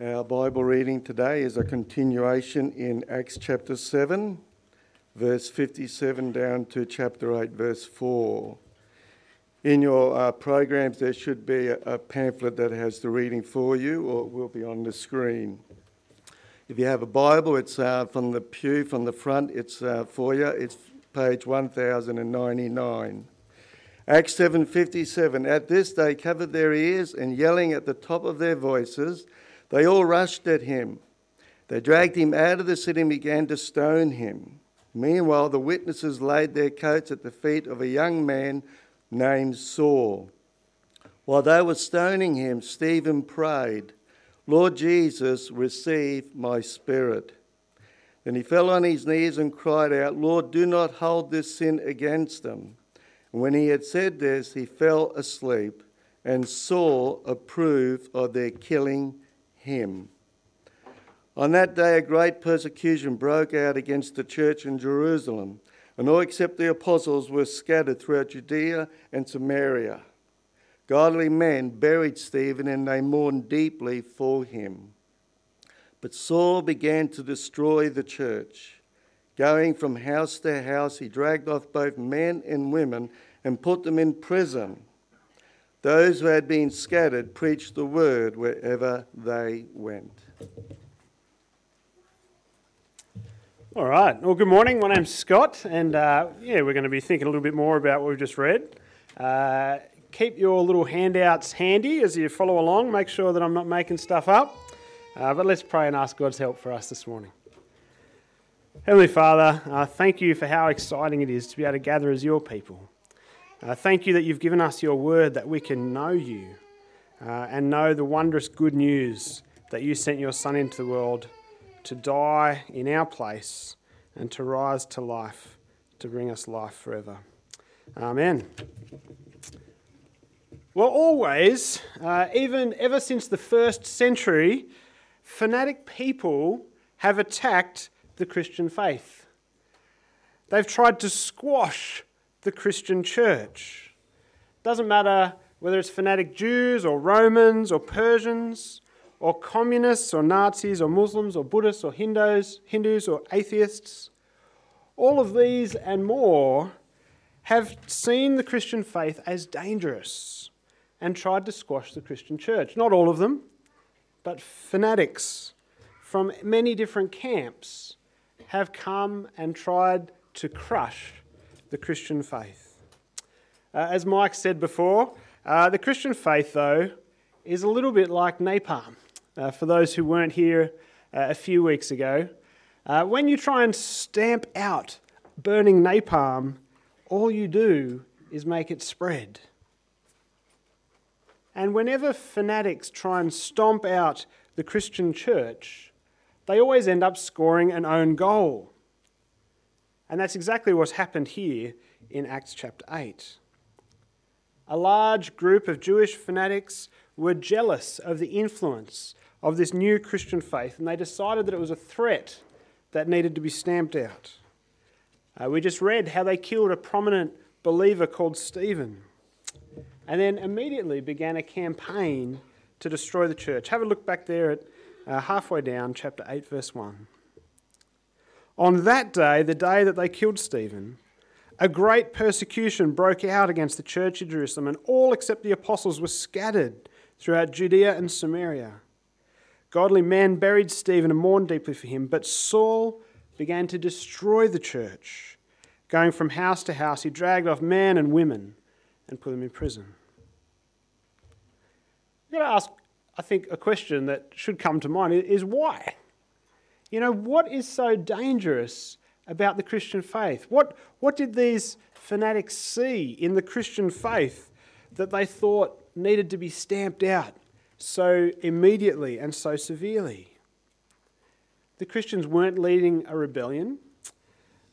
Our Bible reading today is a continuation in Acts chapter 7, verse 57 down to chapter 8, verse 4. In your uh, programs, there should be a, a, pamphlet that has the reading for you, or it will be on the screen. If you have a Bible, it's uh, from the pew from the front, it's uh, for you. It's page 1099. Acts 7:57 At this they covered their ears and yelling at the top of their voices they all rushed at him. They dragged him out of the city and began to stone him. Meanwhile, the witnesses laid their coats at the feet of a young man named Saul. While they were stoning him, Stephen prayed, Lord Jesus, receive my spirit. Then he fell on his knees and cried out, Lord, do not hold this sin against them. And when he had said this, he fell asleep, and Saul approved of their killing him. On that day, a great persecution broke out against the church in Jerusalem, and all except the apostles were scattered throughout Judea and Samaria. Godly men buried Stephen and they mourned deeply for him. But Saul began to destroy the church. Going from house to house, he dragged off both men and women and put them in prison. Those who had been scattered preached the word wherever they went. All right. Well, good morning. My name's Scott, and uh, yeah, we're going to be thinking a little bit more about what we've just read. Uh, keep your little handouts handy as you follow along. Make sure that I'm not making stuff up. Uh, but let's pray and ask God's help for us this morning. Heavenly Father, uh, thank you for how exciting it is to be able to gather as your people. Uh, thank you that you've given us your word that we can know you uh, and know the wondrous good news that you sent your Son into the world to die in our place and to rise to life to bring us life forever. Amen. Well, always, uh, even ever since the first century, fanatic people have attacked the Christian faith. They've tried to squash the Christian church. Doesn't matter whether it's fanatic Jews or Romans or Persians or communists or Nazis or Muslims or Buddhists or Hindus, Hindus or atheists. All of these and more have seen the Christian faith as dangerous and tried to squash the Christian church. Not all of them, but fanatics from many different camps have come and tried to crush the Christian faith. Uh, as Mike said before, uh, the Christian faith, though, is a little bit like napalm. Uh, for those who weren't here uh, a few weeks ago, uh, when you try and stamp out burning napalm, all you do is make it spread. And whenever fanatics try and stomp out the Christian church, they always end up scoring an own goal. And that's exactly what's happened here in Acts chapter 8. A large group of Jewish fanatics were jealous of the influence of this new Christian faith, and they decided that it was a threat that needed to be stamped out. Uh, we just read how they killed a prominent believer called Stephen, and then immediately began a campaign to destroy the church. Have a look back there at uh, halfway down, chapter 8, verse 1. On that day, the day that they killed Stephen, a great persecution broke out against the church of Jerusalem, and all except the apostles were scattered throughout Judea and Samaria. Godly men buried Stephen and mourned deeply for him, but Saul began to destroy the church. Going from house to house, he dragged off men and women and put them in prison. I've got to ask, I think, a question that should come to mind is why? You know, what is so dangerous about the Christian faith? What, what did these fanatics see in the Christian faith that they thought needed to be stamped out so immediately and so severely? The Christians weren't leading a rebellion.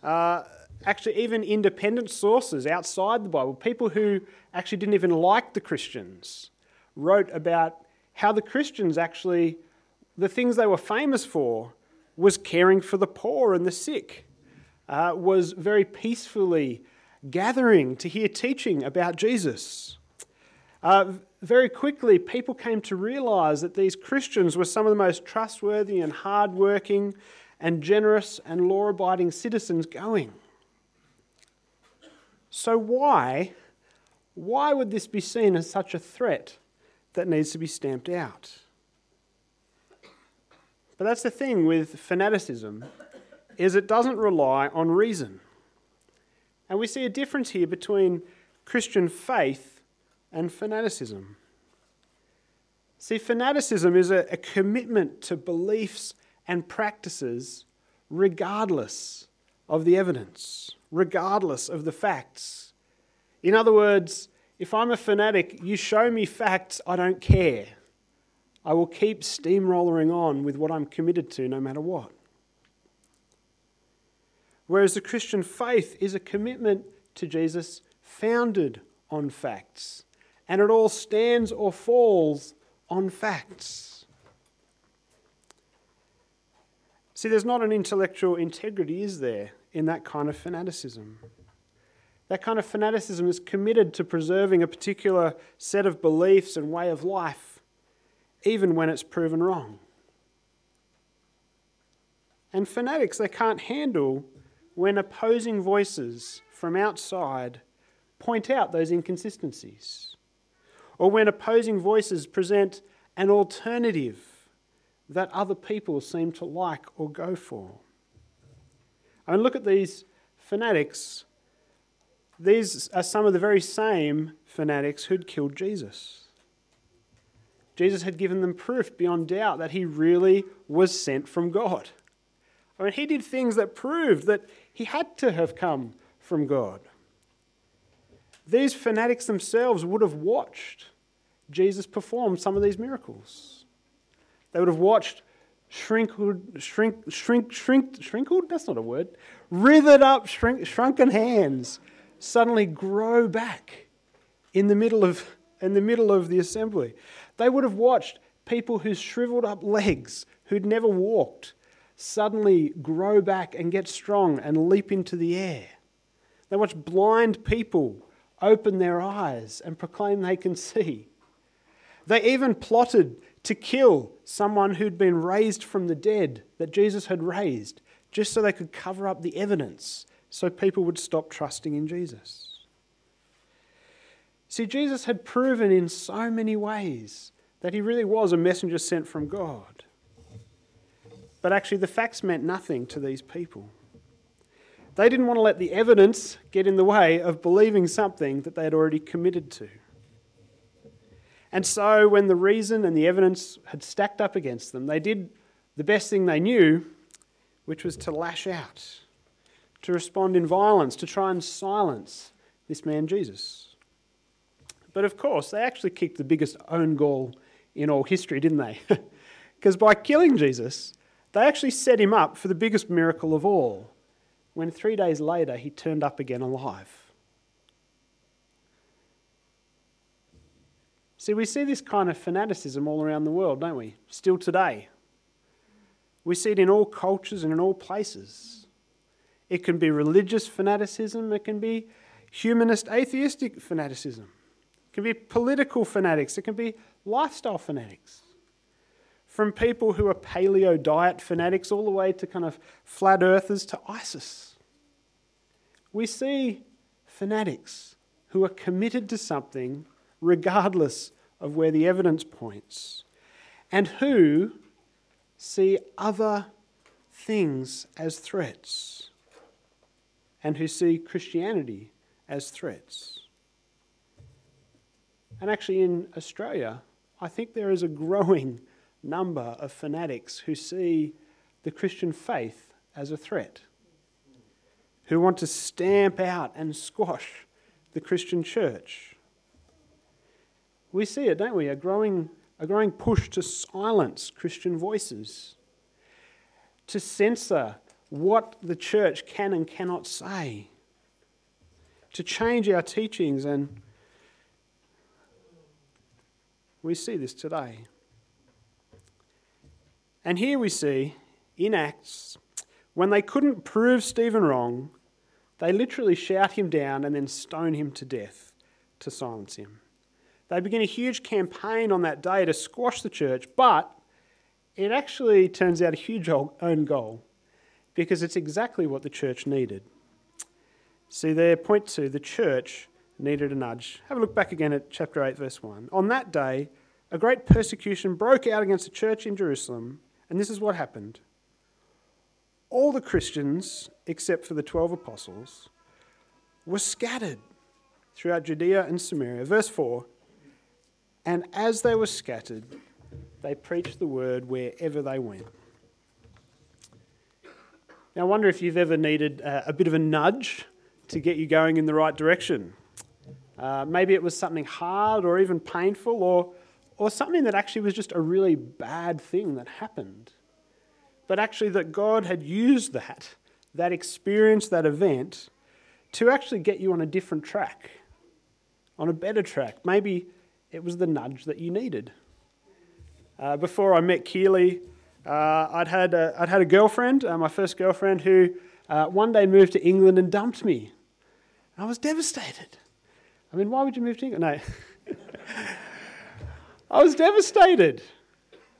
Uh, actually, even independent sources outside the Bible, people who actually didn't even like the Christians, wrote about how the Christians actually, the things they were famous for, was caring for the poor and the sick, uh, was very peacefully gathering to hear teaching about Jesus. Uh, very quickly, people came to realize that these Christians were some of the most trustworthy and hardworking and generous and law abiding citizens going. So, why, why would this be seen as such a threat that needs to be stamped out? But that's the thing with fanaticism is it doesn't rely on reason. And we see a difference here between Christian faith and fanaticism. See, fanaticism is a, a commitment to beliefs and practices regardless of the evidence, regardless of the facts. In other words, if I'm a fanatic, you show me facts, I don't care. I will keep steamrolling on with what I'm committed to no matter what. Whereas the Christian faith is a commitment to Jesus founded on facts, and it all stands or falls on facts. See, there's not an intellectual integrity, is there, in that kind of fanaticism? That kind of fanaticism is committed to preserving a particular set of beliefs and way of life, even when it's proven wrong. And fanatics, they can't handle when opposing voices from outside point out those inconsistencies, or when opposing voices present an alternative that other people seem to like or go for. I mean, look at these fanatics. These are some of the very same fanatics who'd killed Jesus. Jesus had given them proof beyond doubt that he really was sent from God. I mean, he did things that proved that he had to have come from God. These fanatics themselves would have watched Jesus perform some of these miracles. They would have watched shrinkled, shrink, shrink, shrink, shrinkled? That's not a word. Writhered up, shrink, shrunken hands suddenly grow back in the middle of in the middle of the assembly. They would have watched people whose shriveled up legs, who'd never walked, suddenly grow back and get strong and leap into the air. They watched blind people open their eyes and proclaim they can see. They even plotted to kill someone who'd been raised from the dead that Jesus had raised, just so they could cover up the evidence so people would stop trusting in Jesus. See, Jesus had proven in so many ways that he really was a messenger sent from God. But actually, the facts meant nothing to these people. They didn't want to let the evidence get in the way of believing something that they had already committed to. And so, when the reason and the evidence had stacked up against them, they did the best thing they knew, which was to lash out, to respond in violence, to try and silence this man Jesus. But of course, they actually kicked the biggest own goal in all history, didn't they? Because by killing Jesus, they actually set him up for the biggest miracle of all, when three days later he turned up again alive. See, we see this kind of fanaticism all around the world, don't we? Still today. We see it in all cultures and in all places. It can be religious fanaticism, it can be humanist atheistic fanaticism, it can be political fanatics, it can be lifestyle fanatics. From people who are paleo diet fanatics all the way to kind of flat earthers to ISIS. We see fanatics who are committed to something regardless of where the evidence points, and who see other things as threats, and who see Christianity as threats. And actually, in Australia, I think there is a growing number of fanatics who see the Christian faith as a threat, who want to stamp out and squash the Christian church. We see it, don't we? A growing, a growing push to silence Christian voices, to censor what the church can and cannot say, to change our teachings, and we see this today. And here we see in Acts, when they couldn't prove Stephen wrong, they literally shout him down and then stone him to death to silence him. They begin a huge campaign on that day to squash the church, but it actually turns out a huge own goal because it's exactly what the church needed. See there, point two, the church needed a nudge. Have a look back again at chapter 8, verse 1. On that day, a great persecution broke out against the church in Jerusalem, and this is what happened. All the Christians, except for the 12 apostles, were scattered throughout Judea and Samaria. Verse 4 And as they were scattered, they preached the word wherever they went. Now, I wonder if you've ever needed a, a bit of a nudge to get you going in the right direction. Uh, maybe it was something hard or even painful, or, or something that actually was just a really bad thing that happened. But actually, that God had used that, that experience, that event, to actually get you on a different track, on a better track. Maybe it was the nudge that you needed. Uh, before I met Keely, uh, I'd, had a, I'd had a girlfriend, uh, my first girlfriend, who uh, one day moved to England and dumped me. I was devastated. I mean, why would you move to England? No. I was devastated.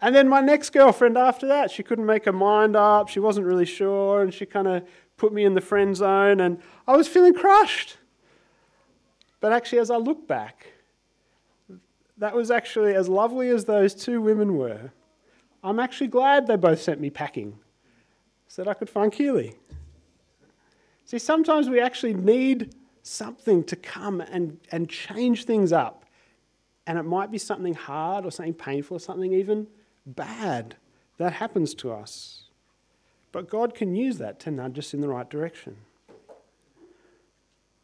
And then my next girlfriend after that, she couldn't make her mind up. She wasn't really sure, and she kind of put me in the friend zone, and I was feeling crushed. But actually, as I look back, that was actually as lovely as those two women were. I'm actually glad they both sent me packing so that I could find Keely. See, sometimes we actually need something to come and, and change things up. And it might be something hard or something painful or something even bad that happens to us. But God can use that to nudge us in the right direction.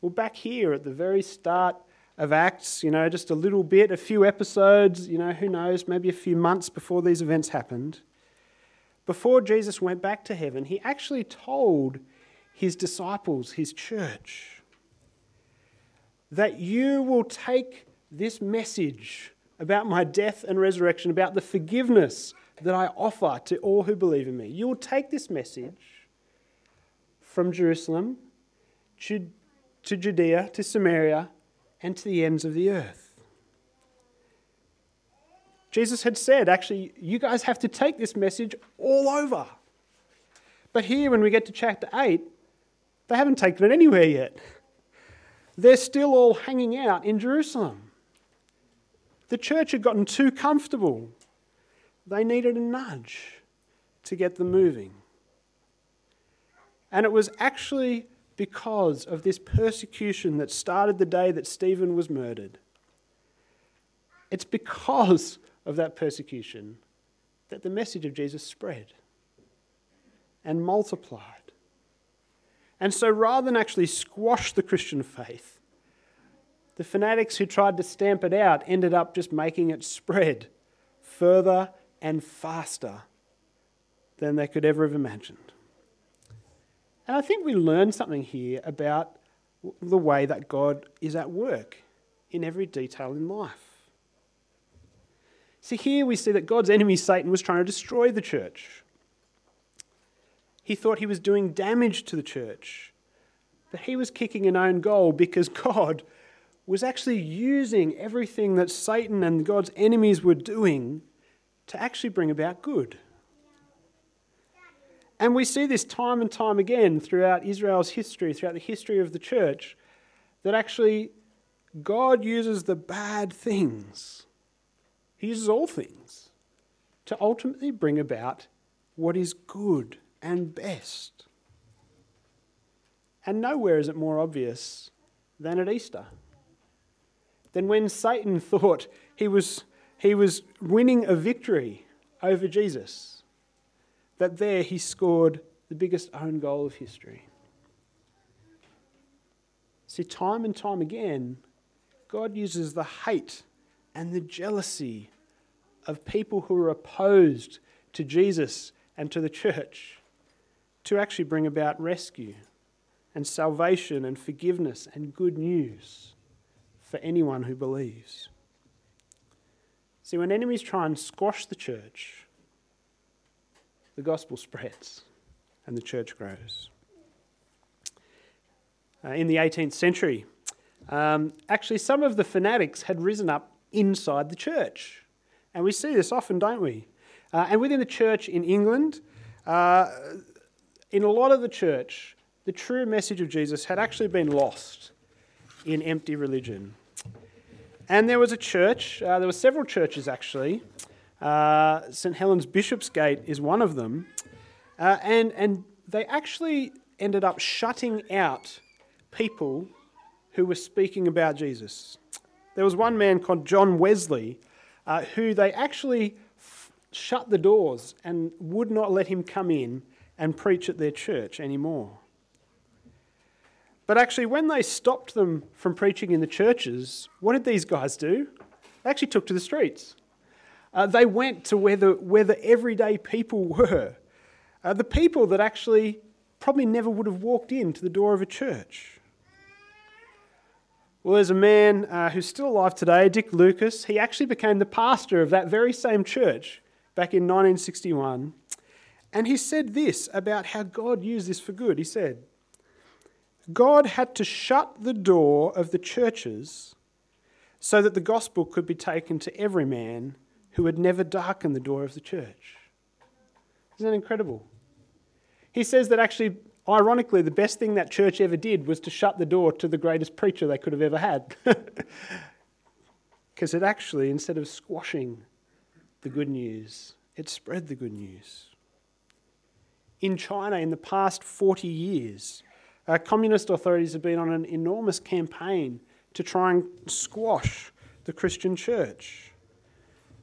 Well, back here at the very start of Acts, you know, just a little bit, a few episodes, you know, who knows, maybe a few months before these events happened, before Jesus went back to heaven, he actually told his disciples, his church, that you will take this message about my death and resurrection, about the forgiveness that I offer to all who believe in me. You will take this message from Jerusalem to, to Judea, to Samaria, and to the ends of the earth. Jesus had said, actually, you guys have to take this message all over. But here, when we get to chapter 8, they haven't taken it anywhere yet. They're still all hanging out in Jerusalem. The church had gotten too comfortable. They needed a nudge to get them moving. And it was actually because of this persecution that started the day that Stephen was murdered. It's because of that persecution that the message of Jesus spread and multiplied. And so rather than actually squash the Christian faith, the fanatics who tried to stamp it out ended up just making it spread further and faster than they could ever have imagined. And I think we learn something here about the way that God is at work in every detail in life. See, here we see that God's enemy, Satan, was trying to destroy the church. He thought he was doing damage to the church, but he was kicking an own goal because God was actually using everything that Satan and God's enemies were doing to actually bring about good. And we see this time and time again throughout Israel's history, throughout the history of the church, that actually God uses the bad things, He uses all things to ultimately bring about what is good and best. And nowhere is it more obvious than at Easter. Than when Satan thought he was, he was winning a victory over Jesus that there he scored the biggest own goal of history. See, time and time again, God uses the hate and the jealousy of people who are opposed to Jesus and to the church to actually bring about rescue and salvation and forgiveness and good news for anyone who believes. See, when enemies try and squash the church, the gospel spreads and the church grows. Uh, in the 18th century, um, actually, some of the fanatics had risen up inside the church. And we see this often, don't we? Uh, and within the church in England, uh, in a lot of the church, the true message of Jesus had actually been lost in empty religion. And there was a church, uh, there were several churches actually. Uh, St. Helens Bishopsgate is one of them. Uh, and, and they actually ended up shutting out people who were speaking about Jesus. There was one man called John Wesley uh, who they actually f- shut the doors and would not let him come in and preach at their church anymore. But actually, when they stopped them from preaching in the churches, what did these guys do? They actually took to the streets. Uh, they went to where the, where the everyday people were. Uh, the people that actually probably never would have walked into the door of a church. Well, there's a man uh, who's still alive today, Dick Lucas. He actually became the pastor of that very same church back in 1961. And he said this about how God used this for good. He said, God had to shut the door of the churches so that the gospel could be taken to every man who had never darkened the door of the church. Isn't that incredible? He says that actually, ironically, the best thing that church ever did was to shut the door to the greatest preacher they could have ever had. Because it actually, instead of squashing the good news, it spread the good news. In China, in the past 40 years, uh, communist authorities have been on an enormous campaign to try and squash the Christian church.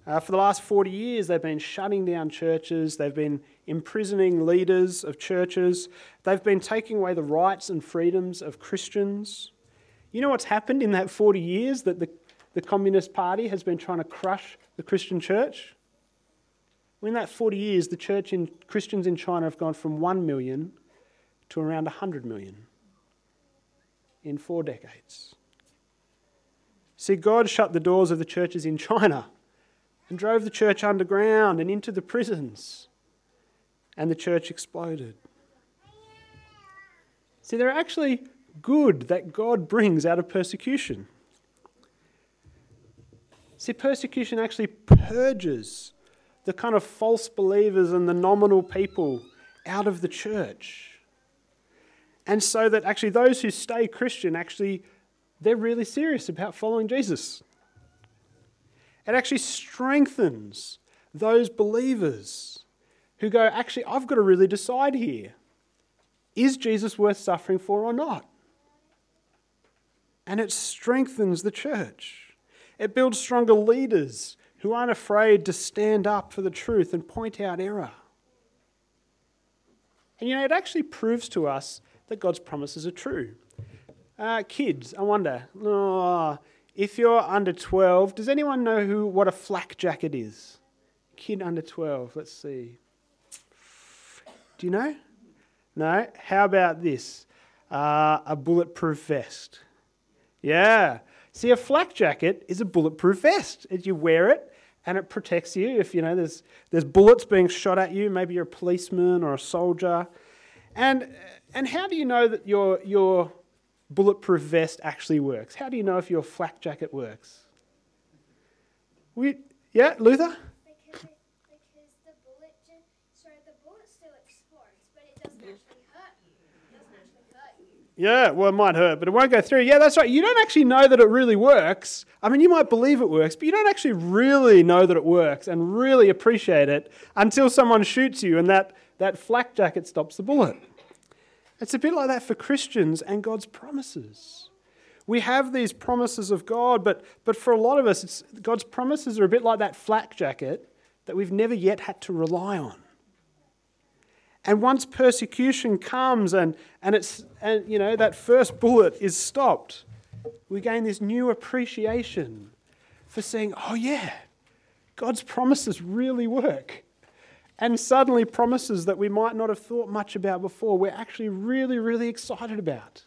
Uh, for the last 40 years, they've been shutting down churches, they've been imprisoning leaders of churches, they've been taking away the rights and freedoms of Christians. You know what's happened in that 40 years that the, the Communist Party has been trying to crush the Christian church? In that 40 years, the church in Christians in China have gone from 1 million to around 100 million in four decades. See, God shut the doors of the churches in China and drove the church underground and into the prisons, and the church exploded. See, there are actually good that God brings out of persecution. See, persecution actually purges the kind of false believers and the nominal people out of the church. And so that actually those who stay Christian actually they're really serious about following Jesus. It actually strengthens those believers who go, actually, I've got to really decide here. Is Jesus worth suffering for or not? And it strengthens the church. It builds stronger leaders who aren't afraid to stand up for the truth and point out error. And you know, it actually proves to us that God's promises are true. Uh, kids, I wonder, oh, if you're under 12, does anyone know who what a flak jacket is? Kid under 12, let's see. Do you know? No? How about this? Uh, a bulletproof vest. Yeah. See, a flak jacket is a bulletproof vest. You wear it, and it protects you if you know there's there's bullets being shot at you. Maybe you're a policeman or a soldier, and and how do you know that your, your bulletproof vest actually works? How do you know if your flak jacket works? We, yeah, Luther? Because, because the bullet, sorry, the bullet still explodes, but it doesn't actually hurt you. It doesn't actually hurt you. Yeah, well, it might hurt, but it won't go through. Yeah, that's right. You don't actually know that it really works. I mean, you might believe it works, but you don't actually really know that it works and really appreciate it until someone shoots you and that, that flak jacket stops the bullet. It's a bit like that for Christians and God's promises. We have these promises of God, but, but for a lot of us, God's promises are a bit like that flak jacket that we've never yet had to rely on. And once persecution comes and, and, it's, and you know, that first bullet is stopped, we gain this new appreciation for saying, oh, yeah, God's promises really work and suddenly promises that we might not have thought much about before, we're actually really, really excited about.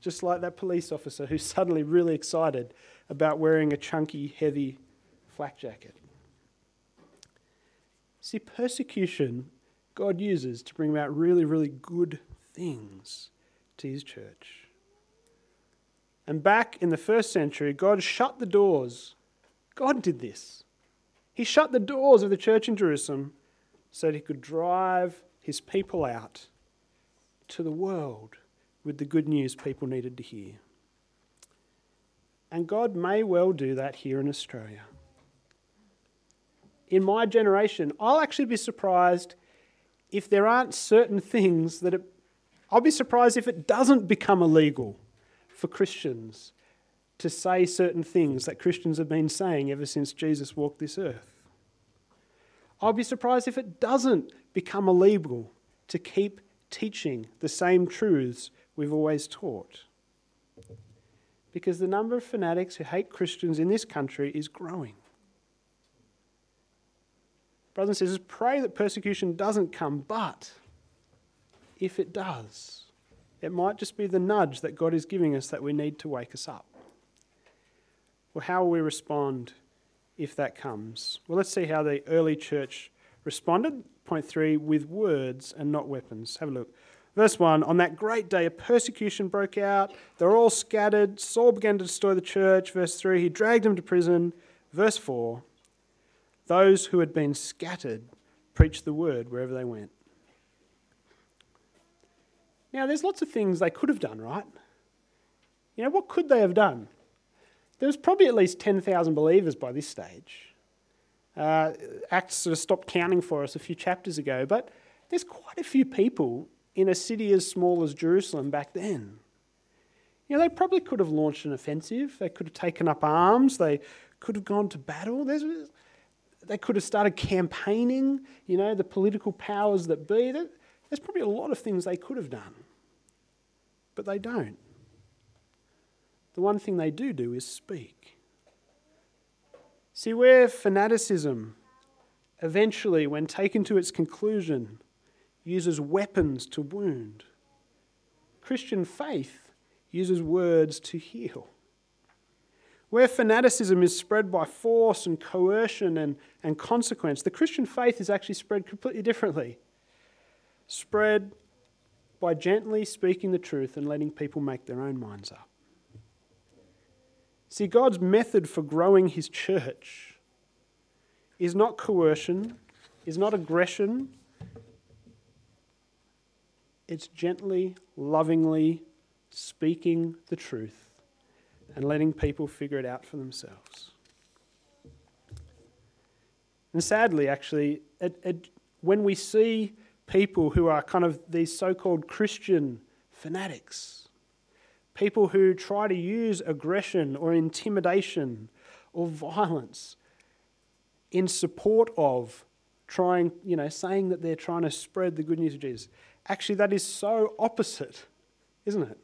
Just like that police officer who's suddenly really excited about wearing a chunky, heavy flak jacket. See, persecution God uses to bring about really, really good things to his church. And back in the first century, God shut the doors God did this. He shut the doors of the church in Jerusalem so that he could drive his people out to the world with the good news people needed to hear. And God may well do that here in Australia. In my generation, I'll actually be surprised if there aren't certain things that it, I'll be surprised if it doesn't become illegal for Christians to say certain things that Christians have been saying ever since Jesus walked this earth. I'll be surprised if it doesn't become illegal to keep teaching the same truths we've always taught. Because the number of fanatics who hate Christians in this country is growing. Brothers and sisters, pray that persecution doesn't come, but if it does, it might just be the nudge that God is giving us that we need to wake us up. Well, how will we respond if that comes? Well, let's see how the early church responded. Point three, with words and not weapons. Have a look. Verse 1 On that great day, a persecution broke out. They were all scattered. Saul began to destroy the church. Verse 3 He dragged them to prison. Verse 4 Those who had been scattered preached the word wherever they went. Now, there's lots of things they could have done, right? You know, what could they have done? There was probably at least 10,000 believers by this stage. Uh, Acts sort of stopped counting for us a few chapters ago, but there's quite a few people in a city as small as Jerusalem back then. You know, they probably could have launched an offensive, they could have taken up arms, they could have gone to battle. There's, they could have started campaigning, you know, the political powers that be. There's probably a lot of things they could have done, but they don't the one thing they do do is speak. See, where fanaticism, eventually, when taken to its conclusion, uses weapons to wound, Christian faith uses words to heal. Where fanaticism is spread by force and coercion and, and consequence, the Christian faith is actually spread completely differently. Spread by gently speaking the truth and letting people make their own minds up. See, God's method for growing his church is not coercion, is not aggression. It's gently, lovingly speaking the truth and letting people figure it out for themselves. And sadly, actually, it, it, when we see people who are kind of these so called Christian fanatics, people who try to use aggression or intimidation or violence in support of trying, you know, saying that they're trying to spread the good news of Jesus. Actually, that is so opposite, isn't it?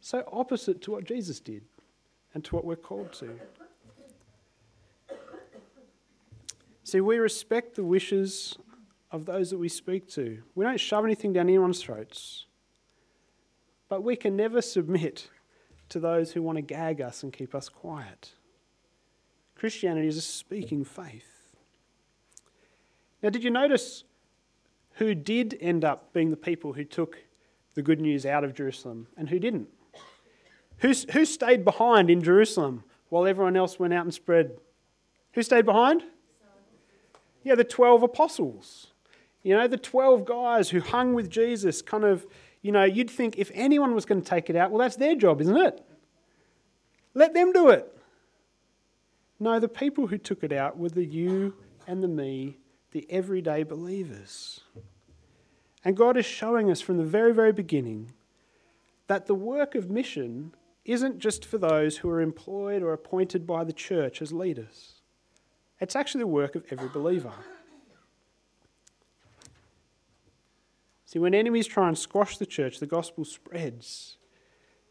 So opposite to what Jesus did and to what we're called to. See, we respect the wishes of those that we speak to. We don't shove anything down anyone's throats. But we can never submit to those who want to gag us and keep us quiet. Christianity is a speaking faith. Now, did you notice who did end up being the people who took the good news out of Jerusalem and who didn't? Who, who stayed behind in Jerusalem while everyone else went out and spread? Who stayed behind? Yeah, the 12 apostles. You know, the 12 guys who hung with Jesus, kind of you know, you'd think if anyone was going to take it out, well, that's their job, isn't it? Let them do it. No, the people who took it out were the you and the me, the everyday believers. And God is showing us from the very, very beginning that the work of mission isn't just for those who are employed or appointed by the church as leaders, it's actually the work of every believer. See, when enemies try and squash the church, the gospel spreads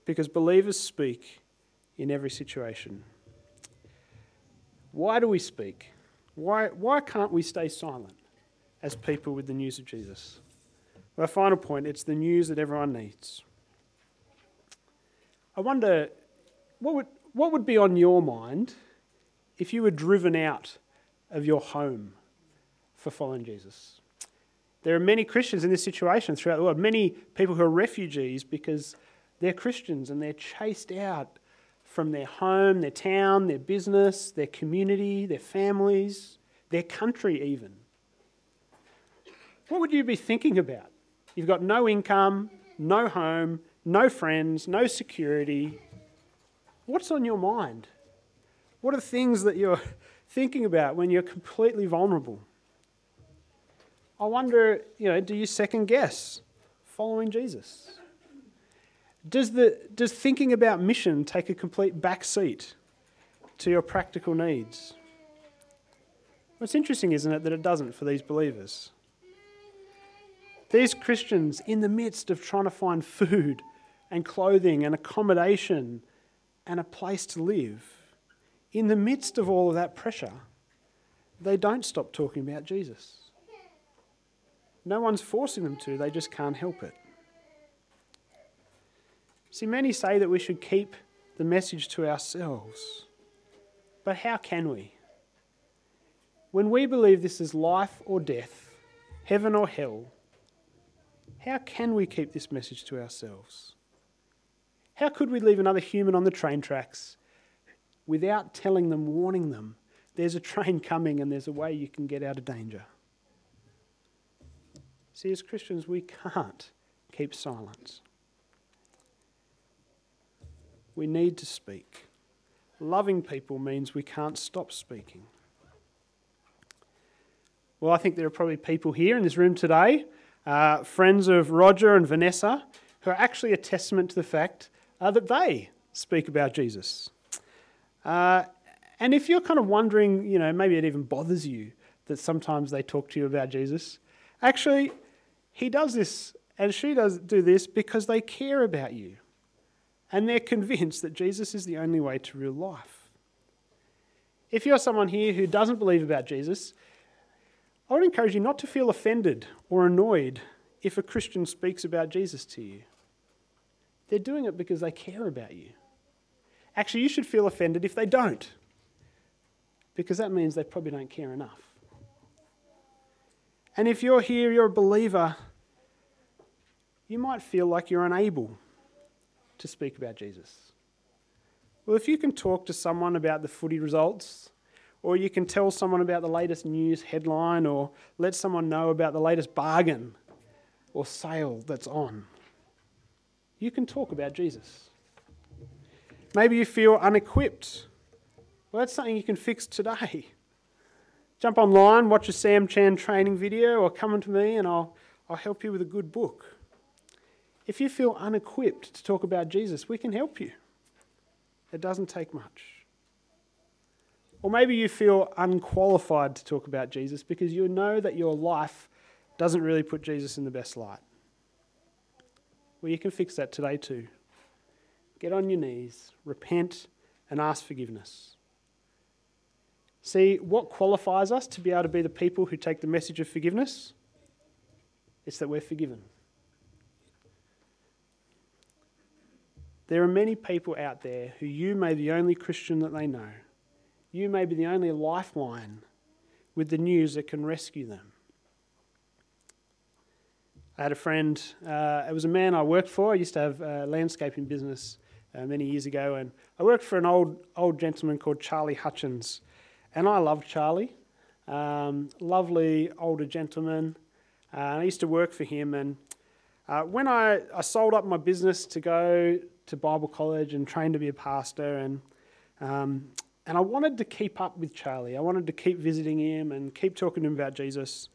because believers speak in every situation. Why do we speak? Why, why can't we stay silent as people with the news of Jesus? Our final point it's the news that everyone needs. I wonder what would, what would be on your mind if you were driven out of your home for following Jesus? There are many Christians in this situation throughout the world, many people who are refugees because they're Christians and they're chased out from their home, their town, their business, their community, their families, their country, even. What would you be thinking about? You've got no income, no home, no friends, no security. What's on your mind? What are things that you're thinking about when you're completely vulnerable? I wonder, you know, do you second guess following Jesus? Does, the, does thinking about mission take a complete back seat to your practical needs? What's interesting, isn't it, that it doesn't for these believers? These Christians, in the midst of trying to find food and clothing and accommodation and a place to live, in the midst of all of that pressure, they don't stop talking about Jesus. No one's forcing them to, they just can't help it. See, many say that we should keep the message to ourselves. But how can we? When we believe this is life or death, heaven or hell, how can we keep this message to ourselves? How could we leave another human on the train tracks without telling them, warning them, there's a train coming and there's a way you can get out of danger? See, as Christians, we can't keep silence. We need to speak. Loving people means we can't stop speaking. Well, I think there are probably people here in this room today, uh, friends of Roger and Vanessa, who are actually a testament to the fact uh, that they speak about Jesus. Uh, and if you're kind of wondering, you know, maybe it even bothers you that sometimes they talk to you about Jesus, actually, he does this and she does do this because they care about you and they're convinced that Jesus is the only way to real life. If you're someone here who doesn't believe about Jesus, I would encourage you not to feel offended or annoyed if a Christian speaks about Jesus to you. They're doing it because they care about you. Actually, you should feel offended if they don't, because that means they probably don't care enough. And if you're here, you're a believer, you might feel like you're unable to speak about Jesus? Well, if you can talk to someone about the footy results, or you can tell someone about the latest news headline, or let someone know about the latest bargain or sale that's on, you can talk about Jesus. Maybe you feel unequipped. Well, that's something you can fix today. Jump online, watch a Sam Chan training video, or come to me and I'll, I'll help you with a good book. If you feel unequipped to talk about Jesus, we can help you. It doesn't take much. Or maybe you feel unqualified to talk about Jesus because you know that your life doesn't really put Jesus in the best light. Well, you can fix that today too. Get on your knees, repent, and ask forgiveness. See, what qualifies us to be able to be the people who take the message of forgiveness? It's that we're forgiven. There are many people out there who you may be the only Christian that they know. You may be the only lifeline with the news that can rescue them. I had a friend, uh, it was a man I worked for. I used to have a landscaping business uh, many years ago, and I worked for an old, old gentleman called Charlie Hutchins. And I loved Charlie. Um, lovely older gentleman. Uh, I used to work for him, and uh, when I, I sold up my business to go to Bible college and train to be a pastor, and um, and I wanted to keep up with Charlie. I wanted to keep visiting him and keep talking to him about Jesus.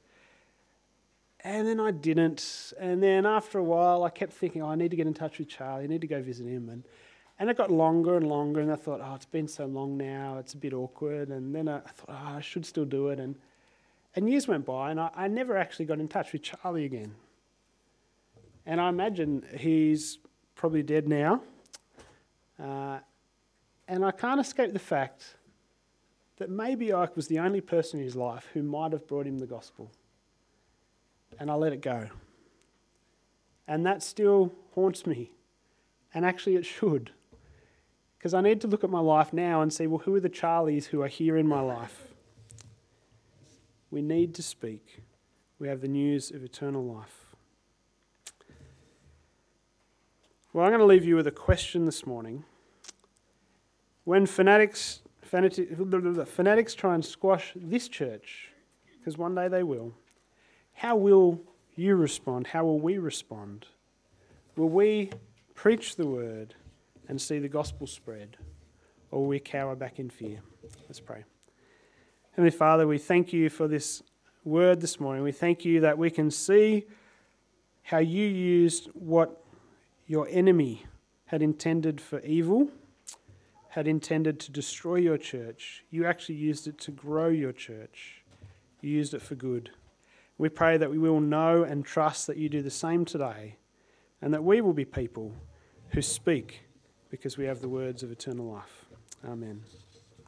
And then I didn't. And then after a while, I kept thinking, oh, I need to get in touch with Charlie. I need to go visit him. And, and it got longer and longer. And I thought, oh, it's been so long now. It's a bit awkward. And then I, thought, oh, I should still do it. And, and years went by, and I, I never actually got in touch with Charlie again. And I imagine he's probably dead now. Uh, and I can't escape the fact that maybe I was the only person in his life who might have brought him the gospel. And I let it go. And that still haunts me. And actually, it should. Because I need to look at my life now and see well, who are the Charlies who are here in my life? We need to speak. We have the news of eternal life. Well, I'm going to leave you with a question this morning. when fanatics, fanati- fanatics try and squash this church, because one day they will, how will you respond? How will we respond? Will we preach the word and see the gospel spread, or will we cower back in fear? Let's pray. Heavenly Father, we thank you for this word this morning. We thank you that we can see how you used what your enemy had intended for evil, had intended to destroy your church. You actually used it to grow your church. You used it for good. We pray that we will know and trust that you do the same today, and that we will be people who speak because we have the words of eternal life. Amen.